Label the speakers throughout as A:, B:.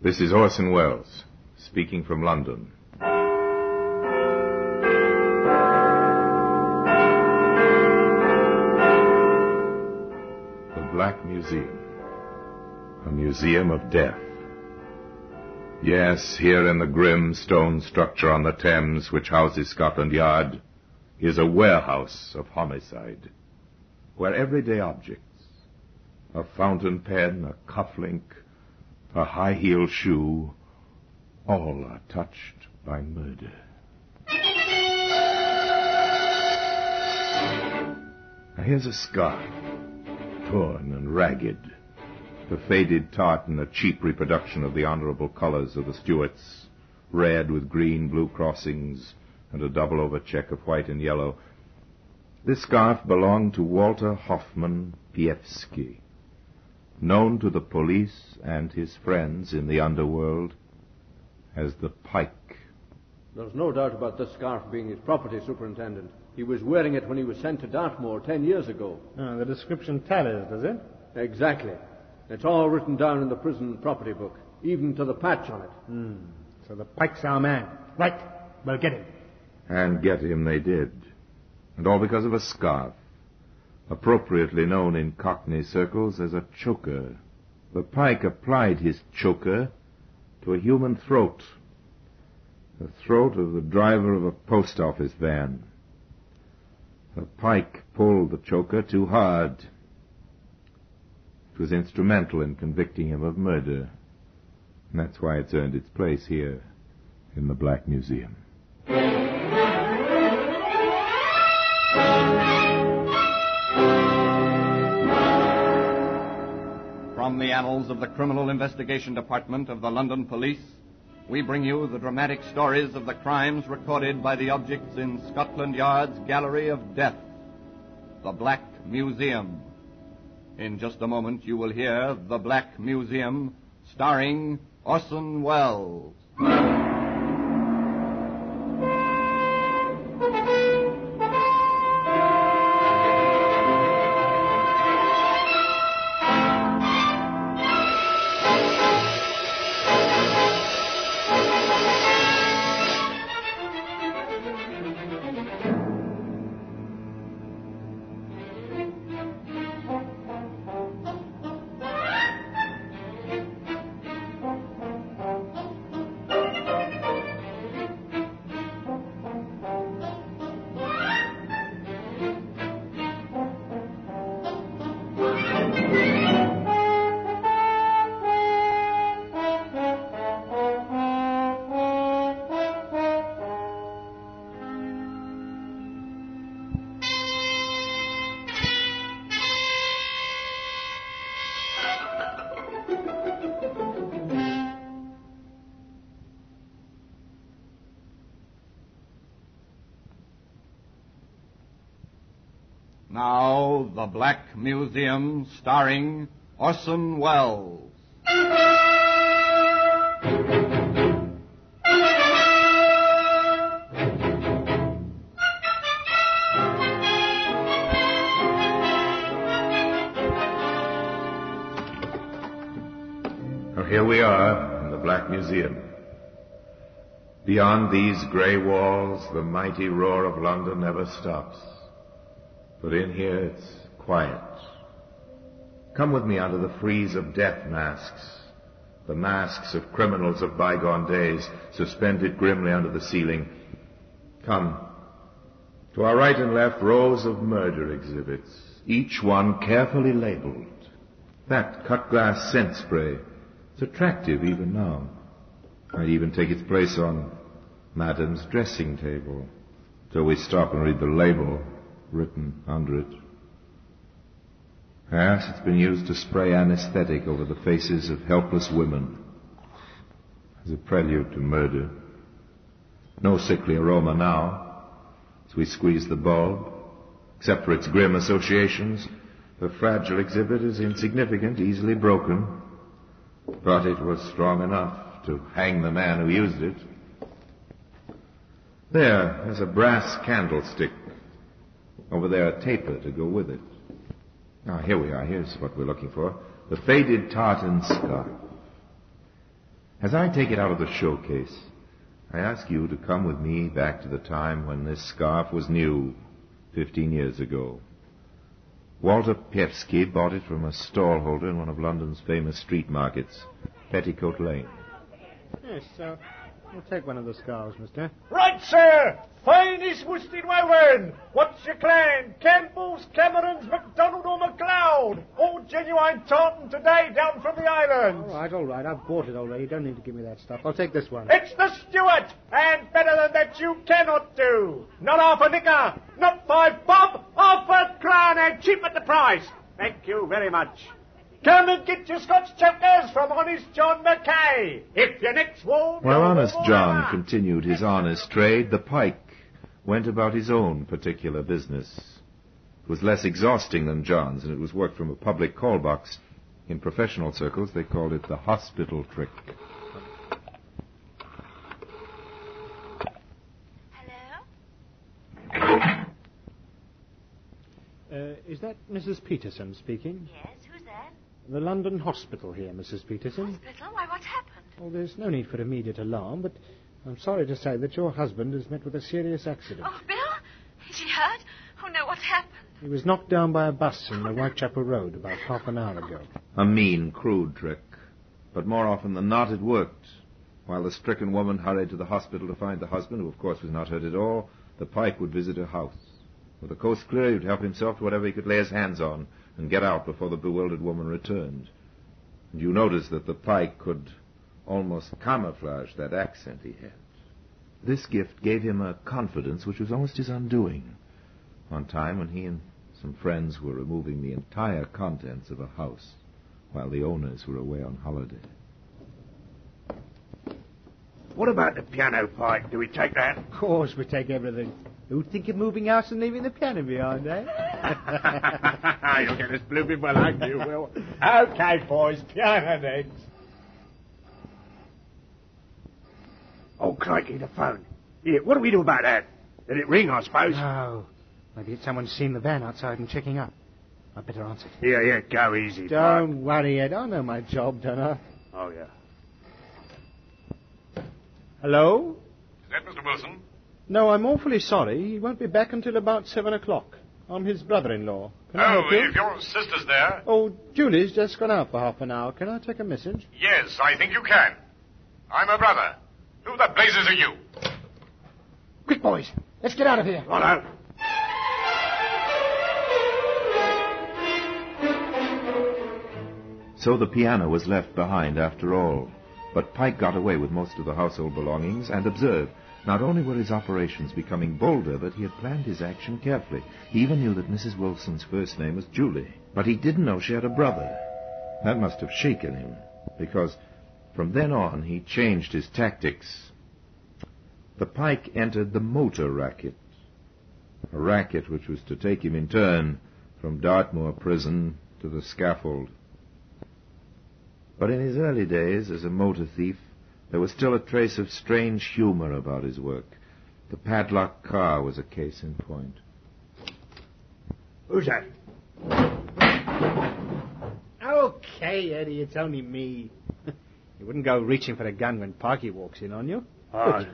A: This is Orson Welles, speaking from London. The Black Museum. A museum of death. Yes, here in the grim stone structure on the Thames which houses Scotland Yard is a warehouse of homicide, where everyday objects, a fountain pen, a cufflink, a high heeled shoe, all are touched by murder. Now here's a scarf, torn and ragged, the faded tartan, a cheap reproduction of the honorable colors of the Stuarts, red with green, blue crossings, and a double over check of white and yellow. This scarf belonged to Walter Hoffman Pievsky, known to the police and his friends in the underworld as the Pike.
B: There's no doubt about this scarf being his property, Superintendent. He was wearing it when he was sent to Dartmoor ten years ago.
C: Ah, the description tallies, does it?
B: Exactly. It's all written down in the prison property book, even to the patch on it.
C: Hmm. So the Pike's our man. Right. We'll get him.
A: And get him they did. And all because of a scarf, appropriately known in Cockney circles as a choker. The Pike applied his choker to a human throat, the throat of the driver of a post office van. The Pike pulled the choker too hard. It was instrumental in convicting him of murder. And that's why it's earned its place here in the Black Museum.
D: From the annals of the Criminal Investigation Department of the London Police, we bring you the dramatic stories of the crimes recorded by the objects in Scotland Yard's Gallery of Death, the Black Museum. In just a moment, you will hear The Black Museum, starring Orson Welles. Museum starring Orson Welles.
A: Here we are in the Black Museum. Beyond these grey walls, the mighty roar of London never stops. But in here, it's quiet. Come with me under the frieze of death masks. The masks of criminals of bygone days, suspended grimly under the ceiling. Come. To our right and left, rows of murder exhibits, each one carefully labeled. That cut glass scent spray is attractive even now. Might even take its place on Madame's dressing table. Till we stop and read the label written under it. Yes, it's been used to spray anesthetic over the faces of helpless women as a prelude to murder. No sickly aroma now as we squeeze the bulb, except for its grim associations. The fragile exhibit is insignificant, easily broken, but it was strong enough to hang the man who used it. There, there's a brass candlestick. Over there, a taper to go with it. Now, here we are. Here's what we're looking for. The faded tartan scarf. As I take it out of the showcase, I ask you to come with me back to the time when this scarf was new, 15 years ago. Walter Pievsky bought it from a stallholder in one of London's famous street markets, Petticoat Lane.
C: Yes, uh, we'll take one of the scarves, mister.
E: Right, sir. Finest worsted woven. What's your clan? Campbell's, Cameron's, MacDonald or MacLeod? All genuine tartan today down from the islands.
C: All right, all right. I've bought it already. You don't need to give me that stuff. I'll take this one.
E: It's the Stuart, and better than that you cannot do. Not half a nicker, not five bob, half a crown, and cheap at the price. Thank you very much. Come and get your Scotch chokers from Honest John Mackay. If your neck's warm...
A: While Honest John
E: up.
A: continued his honest trade, the pike went about his own particular business. It was less exhausting than John's, and it was worked from a public call box. In professional circles, they called it the hospital trick.
F: Hello?
C: Uh, is that Mrs. Peterson speaking?
F: Yes, who's that?
C: The London Hospital here, Mrs. Peterson.
F: Hospital? Why, what's happened?
C: Well, there's no need for immediate alarm, but I'm sorry to say that your husband has met with a serious accident.
F: Oh, Bill? Is he hurt? Oh, no, what's happened?
C: He was knocked down by a bus in the Whitechapel Road about half an hour ago.
A: A mean, crude trick. But more often than not, it worked. While the stricken woman hurried to the hospital to find the husband, who of course was not hurt at all, the pike would visit her house. With the coast clear, he'd help himself to whatever he could lay his hands on and get out before the bewildered woman returned. And you notice that the pike could almost camouflage that accent he had. This gift gave him a confidence which was almost his undoing. One time when he and some friends were removing the entire contents of a house while the owners were away on holiday.
E: What about the piano pipe? Do we take that?
C: Of course, we take everything. Who'd think of moving out and leaving the piano behind, eh?
E: You'll get this blooming well hung, you will. Okay, boys, piano next. Oh, crikey, the phone. Here, what do we do about that? Let it ring, I suppose.
C: No. Maybe it's someone seen the van outside and checking up. I'd better answer it.
E: Yeah, yeah, go easy.
C: Don't worry, Ed. I know my job, don't I?
E: Oh, yeah.
C: Hello?
G: Is that Mr. Wilson?
C: No, I'm awfully sorry. He won't be back until about seven o'clock. I'm his brother-in-law. Can I
G: oh,
C: help you?
G: if your sister's there.
C: Oh, Julie's just gone out for half an hour. Can I take a message?
G: Yes, I think you can. I'm her brother. Who the blazes are you?
C: Quick, boys. Let's get out of here.
E: Righto.
A: So the piano was left behind after all. But Pike got away with most of the household belongings and observed not only were his operations becoming bolder, but he had planned his action carefully. He even knew that Mrs. Wilson's first name was Julie. But he didn't know she had a brother. That must have shaken him, because from then on he changed his tactics. The Pike entered the motor racket, a racket which was to take him in turn from Dartmoor prison to the scaffold. But in his early days as a motor thief, there was still a trace of strange humor about his work. The padlock car was a case in point.
E: Who's that?
C: Okay, Eddie, it's only me. You wouldn't go reaching for a gun when Parky walks in on you.
E: Oh,
C: you?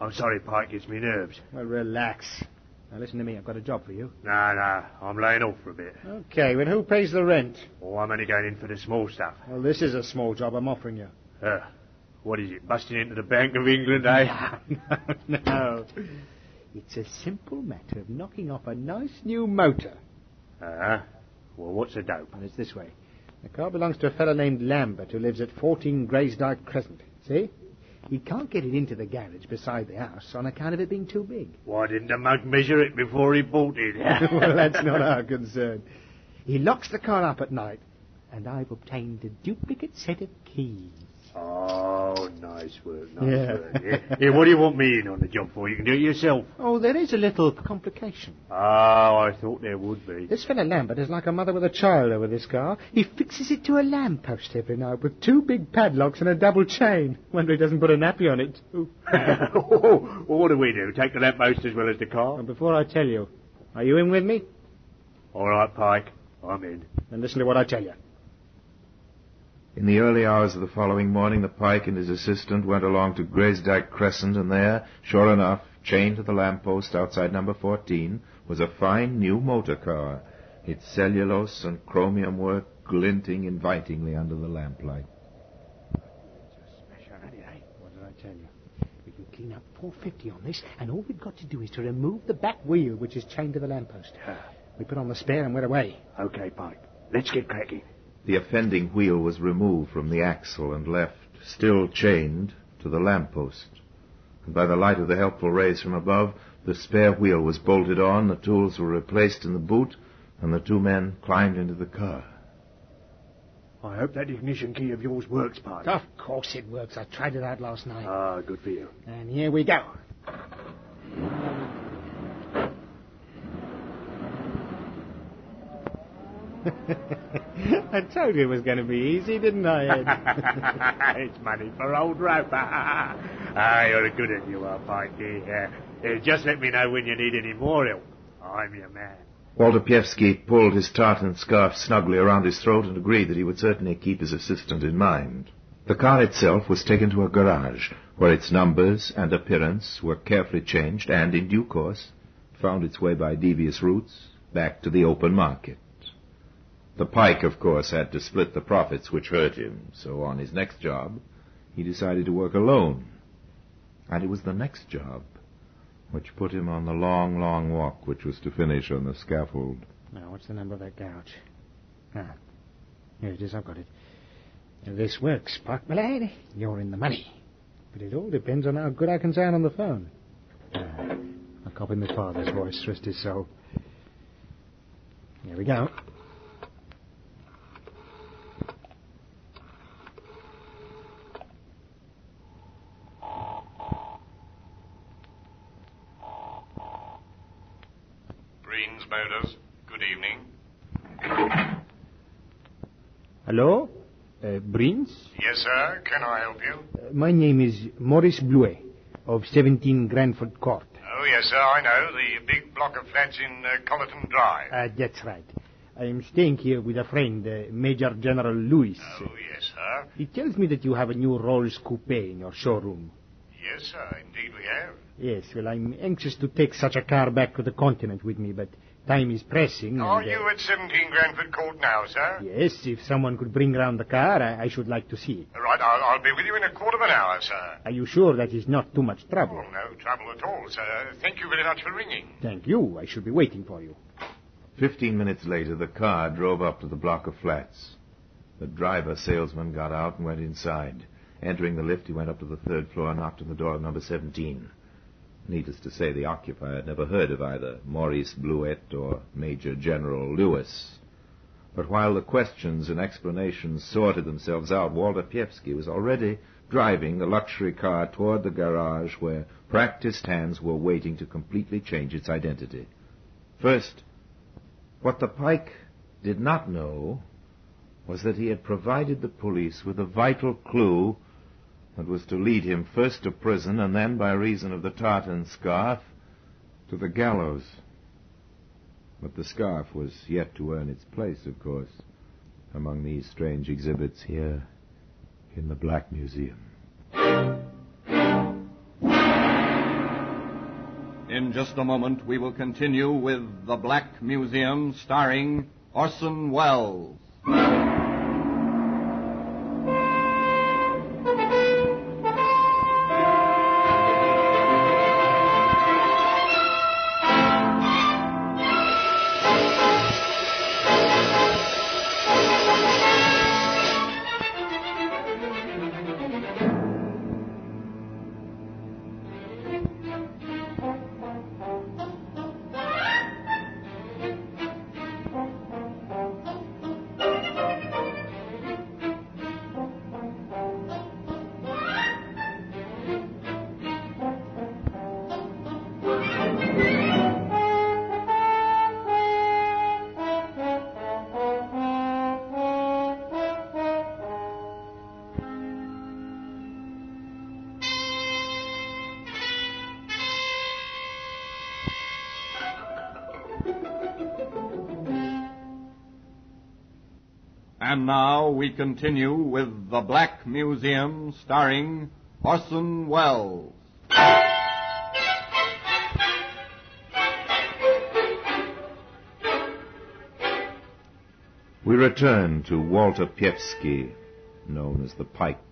E: I'm sorry Parky, gets me nerves.
C: Well, relax. Now listen to me. I've got a job for you.
E: No, no, I'm laying off for a bit.
C: Okay, but who pays the rent?
E: Oh, I'm only going in for the small stuff.
C: Well, this is a small job I'm offering you.
E: Uh, what is it, busting into the Bank of England, eh?
C: no, no. It's a simple matter of knocking off a nice new motor.
E: Uh-huh. Well, what's the dope?
C: And it's this way. The car belongs to a fellow named Lambert who lives at 14 Graysdyke Crescent. See? He can't get it into the garage beside the house on account of it being too big.
E: Why didn't the mug measure it before he bought it?
C: well, that's not our concern. He locks the car up at night, and I've obtained a duplicate set of keys.
E: Oh, nice work, nice
C: Yeah.
E: work. Yeah. Here, what do you want me in on the job for? You can do it yourself.
C: Oh, there is a little complication.
E: Oh, I thought there would be.
C: This fellow Lambert is like a mother with a child over this car. He fixes it to a lamppost every night with two big padlocks and a double chain. Wonder he doesn't put a nappy on it, too.
E: oh, well, what do we do? Take the lamppost as well as the car?
C: And before I tell you, are you in with me?
E: All right, Pike. I'm in.
C: Then listen to what I tell you.
A: In the early hours of the following morning, the pike and his assistant went along to Graysdyke Crescent, and there, sure enough, chained to the lamppost outside number 14, was a fine new motor car, its cellulose and chromium work glinting invitingly under the lamplight.
C: What did I tell you? We can clean up 450 on this, and all we've got to do is to remove the back wheel, which is chained to the lamppost. Ah. We put on the spare and we're away.
E: Okay, Pike. Let's get cracking.
A: The offending wheel was removed from the axle and left, still chained, to the lamppost. And by the light of the helpful rays from above, the spare wheel was bolted on, the tools were replaced in the boot, and the two men climbed into the car.
E: I hope that ignition key of yours works, Pike.
C: Of course it works. I tried it out last night.
E: Ah, good for you.
C: And here we go. I told you it was going to be easy, didn't I, Ed?
E: it's money for old rope. ah, you're a good one, you are, Pike. Yeah. Yeah, just let me know when you need any more help. I'm your man.
A: Walter Pievsky pulled his tartan scarf snugly around his throat and agreed that he would certainly keep his assistant in mind. The car itself was taken to a garage, where its numbers and appearance were carefully changed and, in due course, found its way by devious routes back to the open market. The pike, of course, had to split the profits which hurt him, so on his next job, he decided to work alone. And it was the next job which put him on the long, long walk which was to finish on the scaffold.
C: Now, what's the number of that gouge? Ah, here it is. I've got it. This works, Park Malade, you're in the money. But it all depends on how good I can sound on the phone. Ah, I'll copy my father's voice, rest his soul. Here we go.
G: Green's Motors. Good evening.
C: Hello? Uh, Brins?
G: Yes, sir. Can I help you?
C: Uh, my name is Maurice Bluet of 17 Granford Court.
G: Oh, yes, sir. I know. The big block of flats in uh, Collerton Drive.
C: Uh, that's right. I am staying here with a friend, uh, Major General Lewis.
G: Oh, yes, sir.
C: He tells me that you have a new Rolls Coupe in your showroom.
G: Yes, sir. Indeed we have.
C: Yes, well, I'm anxious to take such a car back to the continent with me, but time is pressing.
G: Are
C: and, uh,
G: you at 17 Granford Court now, sir?
C: Yes, if someone could bring round the car, I, I should like to see it.
G: Right, I'll, I'll be with you in a quarter of an hour, sir.
C: Are you sure that is not too much trouble?
G: Oh, no trouble at all, sir. Thank you very much for ringing.
C: Thank you. I should be waiting for you.
A: Fifteen minutes later, the car drove up to the block of flats. The driver salesman got out and went inside. Entering the lift, he went up to the third floor and knocked on the door of number 17. Needless to say, the occupier had never heard of either Maurice Bluet or Major General Lewis. But while the questions and explanations sorted themselves out, Walter Pievsky was already driving the luxury car toward the garage where practiced hands were waiting to completely change its identity. First, what the pike did not know was that he had provided the police with a vital clue that was to lead him first to prison and then, by reason of the tartan scarf, to the gallows. But the scarf was yet to earn its place, of course, among these strange exhibits here in the Black Museum.
D: In just a moment, we will continue with The Black Museum starring Orson Welles. And now we continue with The Black Museum starring Orson Welles.
A: We return to Walter Pievsky, known as the Pike.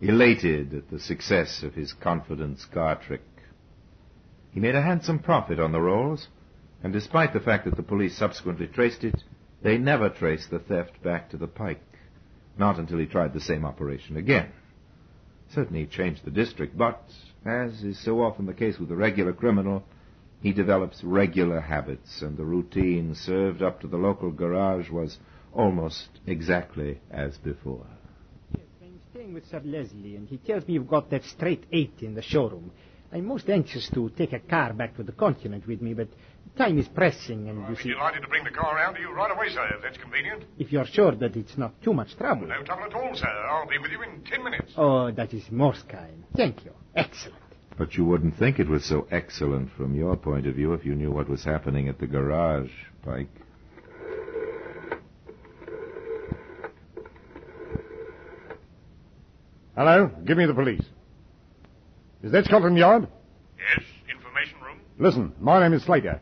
A: Elated at the success of his confidence car trick, he made a handsome profit on the rolls, and despite the fact that the police subsequently traced it, they never traced the theft back to the Pike. Not until he tried the same operation again. Certainly he changed the district, but, as is so often the case with a regular criminal, he develops regular habits, and the routine served up to the local garage was almost exactly as before.
C: I'm staying with Sir Leslie, and he tells me you've got that straight eight in the showroom. I'm most anxious to take a car back to the continent with me, but time is pressing, and you
G: I'll be delighted to bring the car round to you right away, sir, if that's convenient.
C: if you're sure that it's not too much trouble.
G: No trouble at all, sir. I'll be with you in ten minutes.
C: Oh, that is most kind. Thank you. Excellent.
A: But you wouldn't think it was so excellent from your point of view if you knew what was happening at the garage, Pike.
H: Hello? Give me the police. Is that Scotland Yard?
G: Yes, information room.
H: Listen, my name is Slater.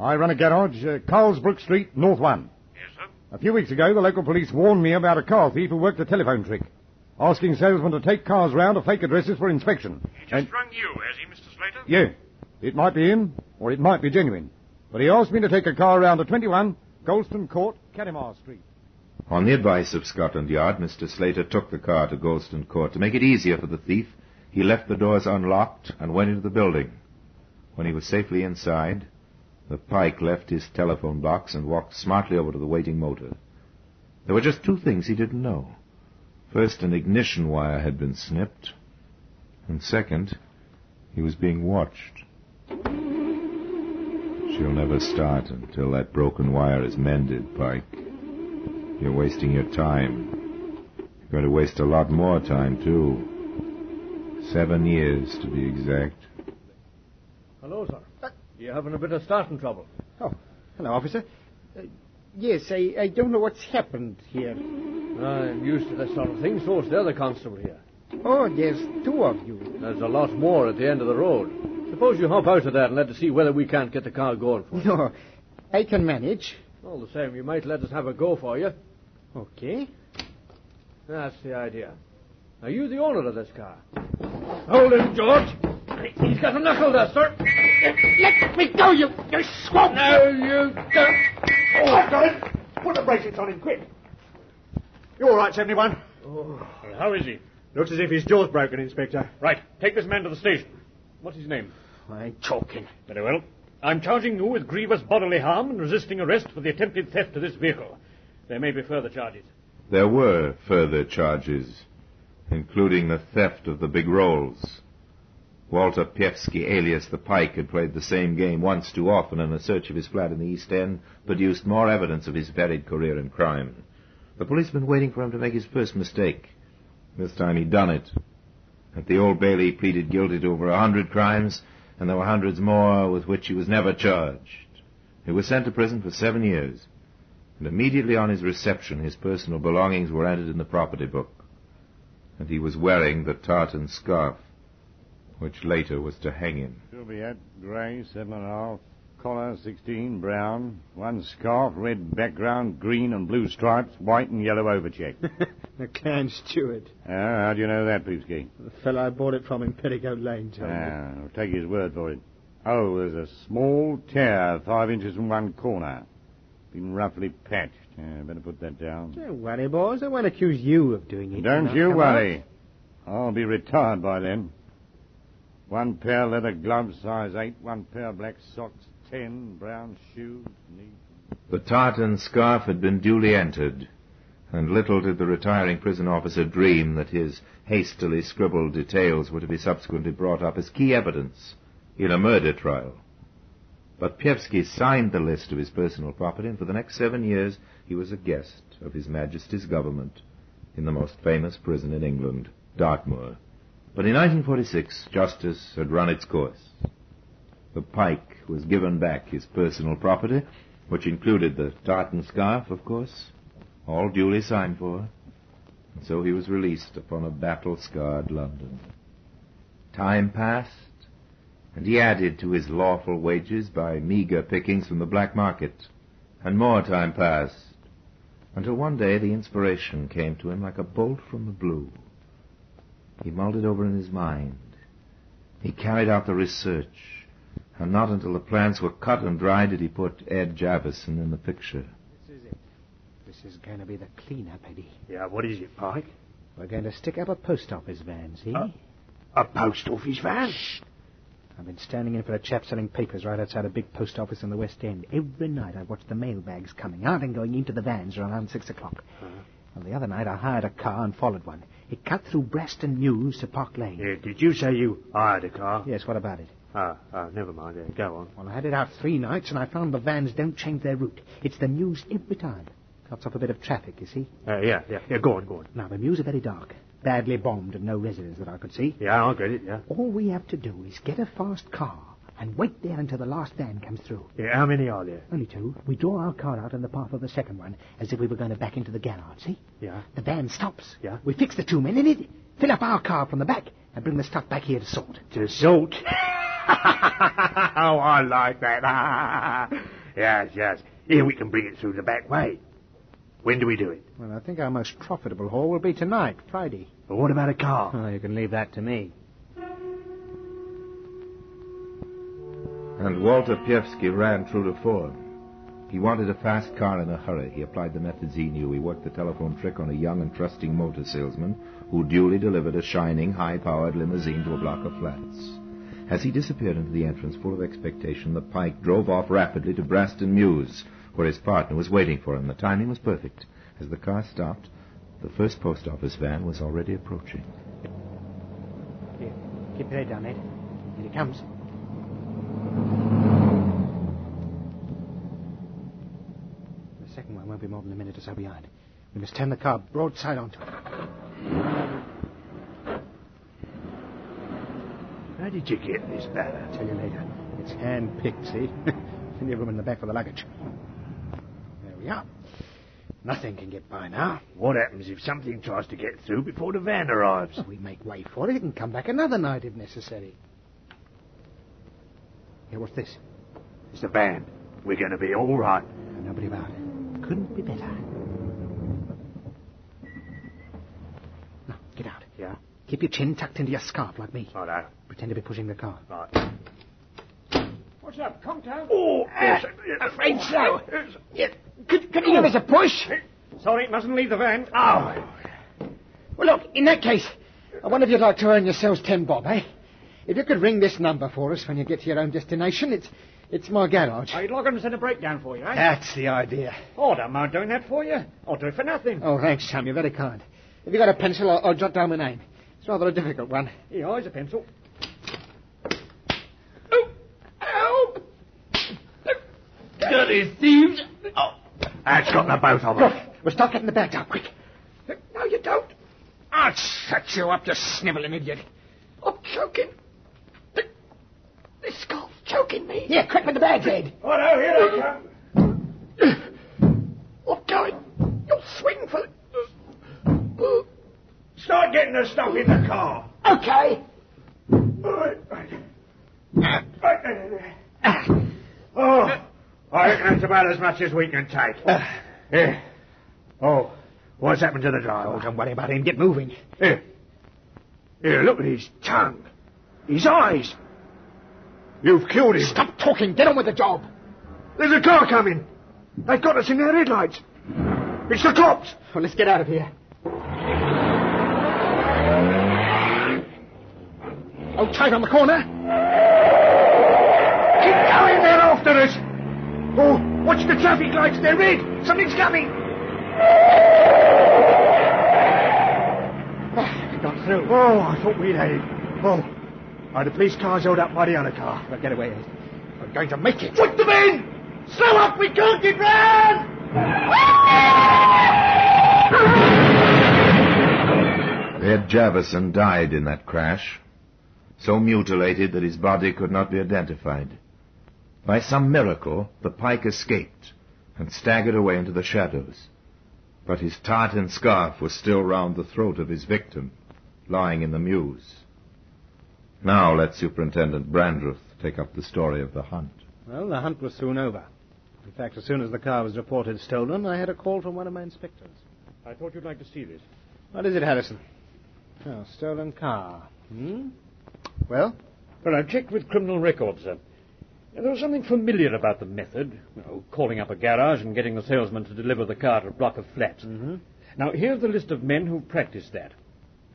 H: I run a garage, uh, Carlsbrook Street, North 1.
G: Yes, sir.
H: A few weeks ago, the local police warned me about a car thief who worked a telephone trick, asking salesmen to take cars round to fake addresses for inspection.
G: He just
H: And-
G: rung you, has he, Mr. Slater?
H: yeah, it might be him, or it might be genuine. But he asked me to take a car round to 21 Golston Court, Catamar Street.
A: On the advice of Scotland Yard, Mr. Slater took the car to Golston Court. To make it easier for the thief, he left the doors unlocked and went into the building. When he was safely inside, the Pike left his telephone box and walked smartly over to the waiting motor. There were just two things he didn't know. First, an ignition wire had been snipped, and second, he was being watched. She'll never start until that broken wire is mended, Pike. You're wasting your time. You're going to waste a lot more time, too. Seven years, to be exact.
B: Hello, sir. You're having a bit of starting trouble?
C: Oh, hello, officer. Uh, yes, I, I don't know what's happened here.
B: I'm used to this sort of thing, so is the other constable here.
C: Oh, there's two of you.
B: There's a lot more at the end of the road. Suppose you hop out of that and let us see whether we can't get the car going for you.
C: No, I can manage.
B: All the same, you might let us have a go for you.
C: Okay.
B: That's the idea. Are you the owner of this car?
E: Hold him, George. He's got a knuckle duster. Let me go, you, you swamp! No, you don't. Oh, I've got him. Put the bracelets on him, quick. You all right, 71?
I: Well, how is he?
E: Looks as if his jaw's broken, Inspector.
I: Right. Take this man to the station. What's his name?
E: I ain't talking.
I: Very well. I'm charging you with grievous bodily harm and resisting arrest for the attempted theft of this vehicle. There may be further charges.
A: There were further charges, including the theft of the big rolls. Walter Pievsky, alias the Pike, had played the same game once too often, and a search of his flat in the East End produced more evidence of his varied career in crime. The police had been waiting for him to make his first mistake. This time he'd done it. At the Old Bailey, pleaded guilty to over a hundred crimes, and there were hundreds more with which he was never charged. He was sent to prison for seven years, and immediately on his reception, his personal belongings were entered in the property book, and he was wearing the tartan scarf, which later was to hang him.
H: Juliet, grey, seven and a half. Collar, 16, brown. One scarf, red background, green and blue stripes, white and yellow overcheck.
C: McCann Stewart.
H: Ah, how do you know that, Peepsky?
C: The fellow I bought it from in Petticoat Lane told me.
H: Ah, I'll take his word for it. Oh, there's a small tear, five inches from one corner. Been roughly patched. Yeah, better put that down.
C: Don't worry, boys. I won't accuse you of doing it.
H: Don't you worry. I'll be retired by then. One pair leather gloves, size eight. One pair black socks, ten. Brown shoes.
A: The tartan scarf had been duly entered, and little did the retiring prison officer dream that his hastily scribbled details were to be subsequently brought up as key evidence in a murder trial. But Pievsky signed the list of his personal property, and for the next seven years he was a guest of His Majesty's government in the most famous prison in England, Dartmoor. But in 1946, justice had run its course. The Pike was given back his personal property, which included the tartan scarf, of course, all duly signed for, and so he was released upon a battle-scarred London. Time passed, and he added to his lawful wages by meager pickings from the black market, and more time passed, until one day the inspiration came to him like a bolt from the blue. He mulled it over in his mind. He carried out the research, and not until the plants were cut and dried did he put Ed Javison in the picture.
C: This is it. This is going to be the cleanup, Eddie.
E: Yeah, what is it, Pike?
C: We're going to stick up a post office van, see?
E: Uh, A post office van?
C: I've been standing in for a chap selling papers right outside a big post office in the West End. Every night I watch the mailbags coming out and going into the vans around six o'clock. And the other night I hired a car and followed one. It cut through Preston Mews to Park Lane.
E: Yeah, did you say you hired a car?
C: Yes, what about it?
E: Ah, ah, never mind. Yeah, go on.
C: Well, I had it out three nights and I found the vans don't change their route. It's the Mews every time. Cuts off a bit of traffic, you see.
E: Uh, yeah, yeah, yeah, go on, go on.
C: Now, the Mews are very dark. Badly bombed and no residents that I could see.
E: Yeah, I'll get it, yeah.
C: All we have to do is get a fast car and wait there until the last van comes through.
E: Yeah, how many are there?
C: Only two. We draw our car out in the path of the second one, as if we were going to back into the garage, see?
E: Yeah.
C: The van stops.
E: Yeah.
C: We fix the two men in it, fill up our car from the back, and bring the stuff back here to sort.
E: To salt. oh, I like that. yes, yes. Here we can bring it through the back way. When do we do it?
C: Well, I think our most profitable haul will be tonight, Friday.
E: But what about a car?
C: Oh, you can leave that to me.
A: And Walter Pievsky ran true to form. He wanted a fast car in a hurry. He applied the methods he knew. He worked the telephone trick on a young and trusting motor salesman who duly delivered a shining, high-powered limousine to a block of flats. As he disappeared into the entrance full of expectation, the Pike drove off rapidly to Braston Mews, where his partner was waiting for him. The timing was perfect. As the car stopped, the first post office van was already approaching.
C: Here, keep your head down, Ed. Here he comes. The second one won't be more than a minute or so behind. We must turn the car broadside onto it.
E: How did you get this ladder?
C: I'll tell you later. It's hand-picked, see? Plenty of room in the back for the luggage. There we are. Nothing can get by now.
E: What happens if something tries to get through before the van arrives?
C: We make way for it. and come back another night if necessary. Here, what's this?
E: It's the van. We're going to be all right.
C: Nobody about it. Couldn't be better. Yeah? Keep your chin tucked into your scarf like me.
I: Righto.
C: Pretend to be pushing the car.
I: Right. What's up, Conktown?
E: Oh,
C: Ah, afraid so. Yeah. Could, could you give us a push?
I: Sorry, mustn't leave the van.
C: Oh. Well, look, in that case, I wonder if you'd like to earn yourselves ten bob, eh? If you could ring this number for us when you get to your own destination, it's it's my garage.
I: I'd log on and send a breakdown for you, eh?
C: That's the idea.
I: Oh, I don't mind doing that for you. I'll do it for nothing.
C: Oh, thanks, Sam. You're very kind. Have you got a pencil, I'll, I'll jot down my name. It's rather a difficult one.
I: Here, here's a pencil.
E: Dirty thieves! Oh, that's got the both of them.
C: Look, we'll start getting the bags out, quick. No, you don't. I'll shut you up, you snivelling idiot. I'm choking. The, the skull's choking me. Yeah, quick with the bags, Ed.
E: Oh, no, here they come.
C: I'm going. You'll swing for the...
E: Start getting the stuff in the car.
C: Okay.
E: Oh, I reckon that's about as much as we can take. Uh. Here. Oh, what's happened to the driver?
C: Oh, don't worry about him. Get moving.
E: Here. Here, look at his tongue. His eyes. You've killed him.
C: Stop talking. Get on with the job.
E: There's a car coming. They've got us in their headlights. It's the cops.
C: Well, let's get out of here. Oh, tight on the corner.
E: Keep going, they're after us. Oh, watch the traffic lights. They're red. Something's coming.
C: Oh, got through.
E: Oh, I thought we'd had it. Oh, are the police cars held up by the other car?
C: Well, get away, Ed. We're going to make it.
E: Put them in! Slow up, we can't get round!
A: Ed Javison died in that crash, so mutilated that his body could not be identified. By some miracle, the pike escaped and staggered away into the shadows. But his tartan scarf was still round the throat of his victim, lying in the mews. Now let Superintendent Brandreth take up the story of the hunt.
C: Well, the hunt was soon over. In fact, as soon as the car was reported stolen, I had a call from one of my inspectors.
I: I thought you'd like to see this.
C: What is it, Harrison? Oh, stolen car. Hmm? Well?
I: Well, I've checked with criminal records, sir. There was something familiar about the method. You know, calling up a garage and getting the salesman to deliver the car to a block of flats.
C: Mm-hmm.
I: Now, here's the list of men who've practiced that.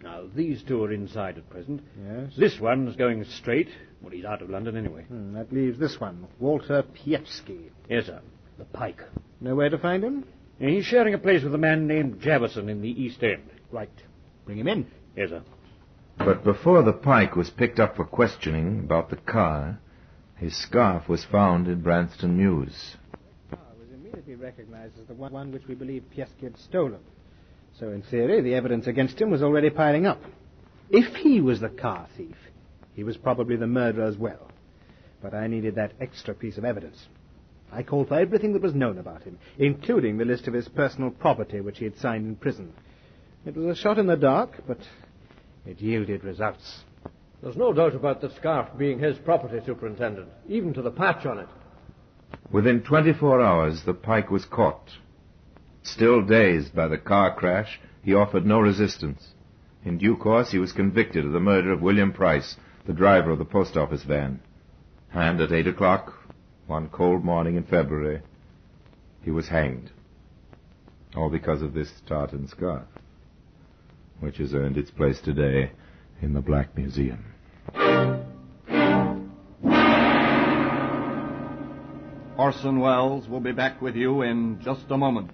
I: Now, these two are inside at present.
C: Yes.
I: This one's going straight. Well, he's out of London anyway.
C: Hmm, that leaves this one, Walter Pievsky.
I: Yes, sir. The Pike.
C: Know where to find him?
I: He's sharing a place with a man named Javison in the East End.
C: Right. Bring him in.
I: Yes, sir.
A: But before the pike was picked up for questioning about the car, his scarf was found in Branston Mews.
C: The it was immediately recognized as the one, which we believe Pievsky had stolen. So, in theory, the evidence against him was already piling up. If he was the car thief, he was probably the murderer as well. But I needed that extra piece of evidence. I called for everything that was known about him, including the list of his personal property which he had signed in prison. It was a shot in the dark, but it yielded results.
B: There's no doubt about the scarf being his property, Superintendent, even to the patch on it.
A: Within 24 hours, the pike was caught. Still dazed by the car crash, he offered no resistance. In due course, he was convicted of the murder of William Price, the driver of the post office van. And at eight o'clock, one cold morning in February, he was hanged. All because of this tartan scarf, which has earned its place today in the Black Museum.
D: Orson Welles will be back with you in just a moment.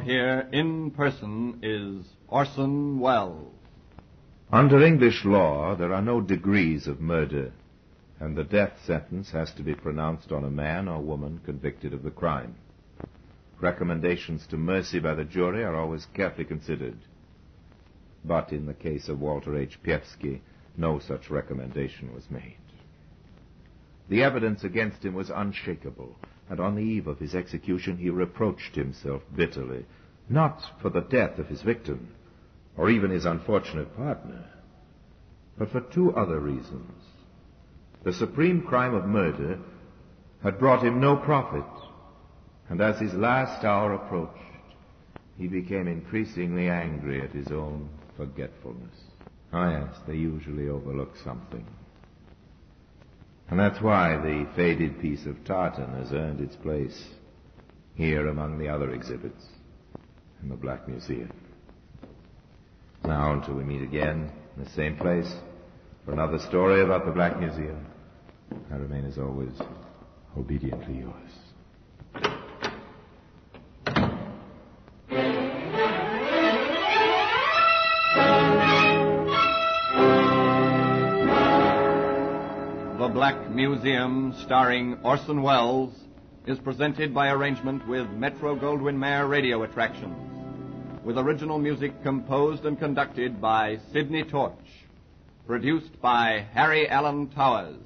D: Here in person is Orson Welles.
A: Under English law, there are no degrees of murder, and the death sentence has to be pronounced on a man or woman convicted of the crime. Recommendations to mercy by the jury are always carefully considered. But in the case of Walter H. Pievsky, no such recommendation was made. The evidence against him was unshakable, and on the eve of his execution he reproached himself bitterly, not for the death of his victim, or even his unfortunate partner, but for two other reasons. The supreme crime of murder had brought him no profit, and as his last hour approached, he became increasingly angry at his own forgetfulness. Ah, yes, they usually overlook something. And that's why the faded piece of tartan has earned its place here among the other exhibits in the Black Museum. Now, until we meet again in the same place for another story about the Black Museum, I remain as always obediently yours.
D: Black Museum, starring Orson Welles, is presented by arrangement with Metro Goldwyn Mayer Radio Attractions, with original music composed and conducted by Sidney Torch, produced by Harry Alan Towers.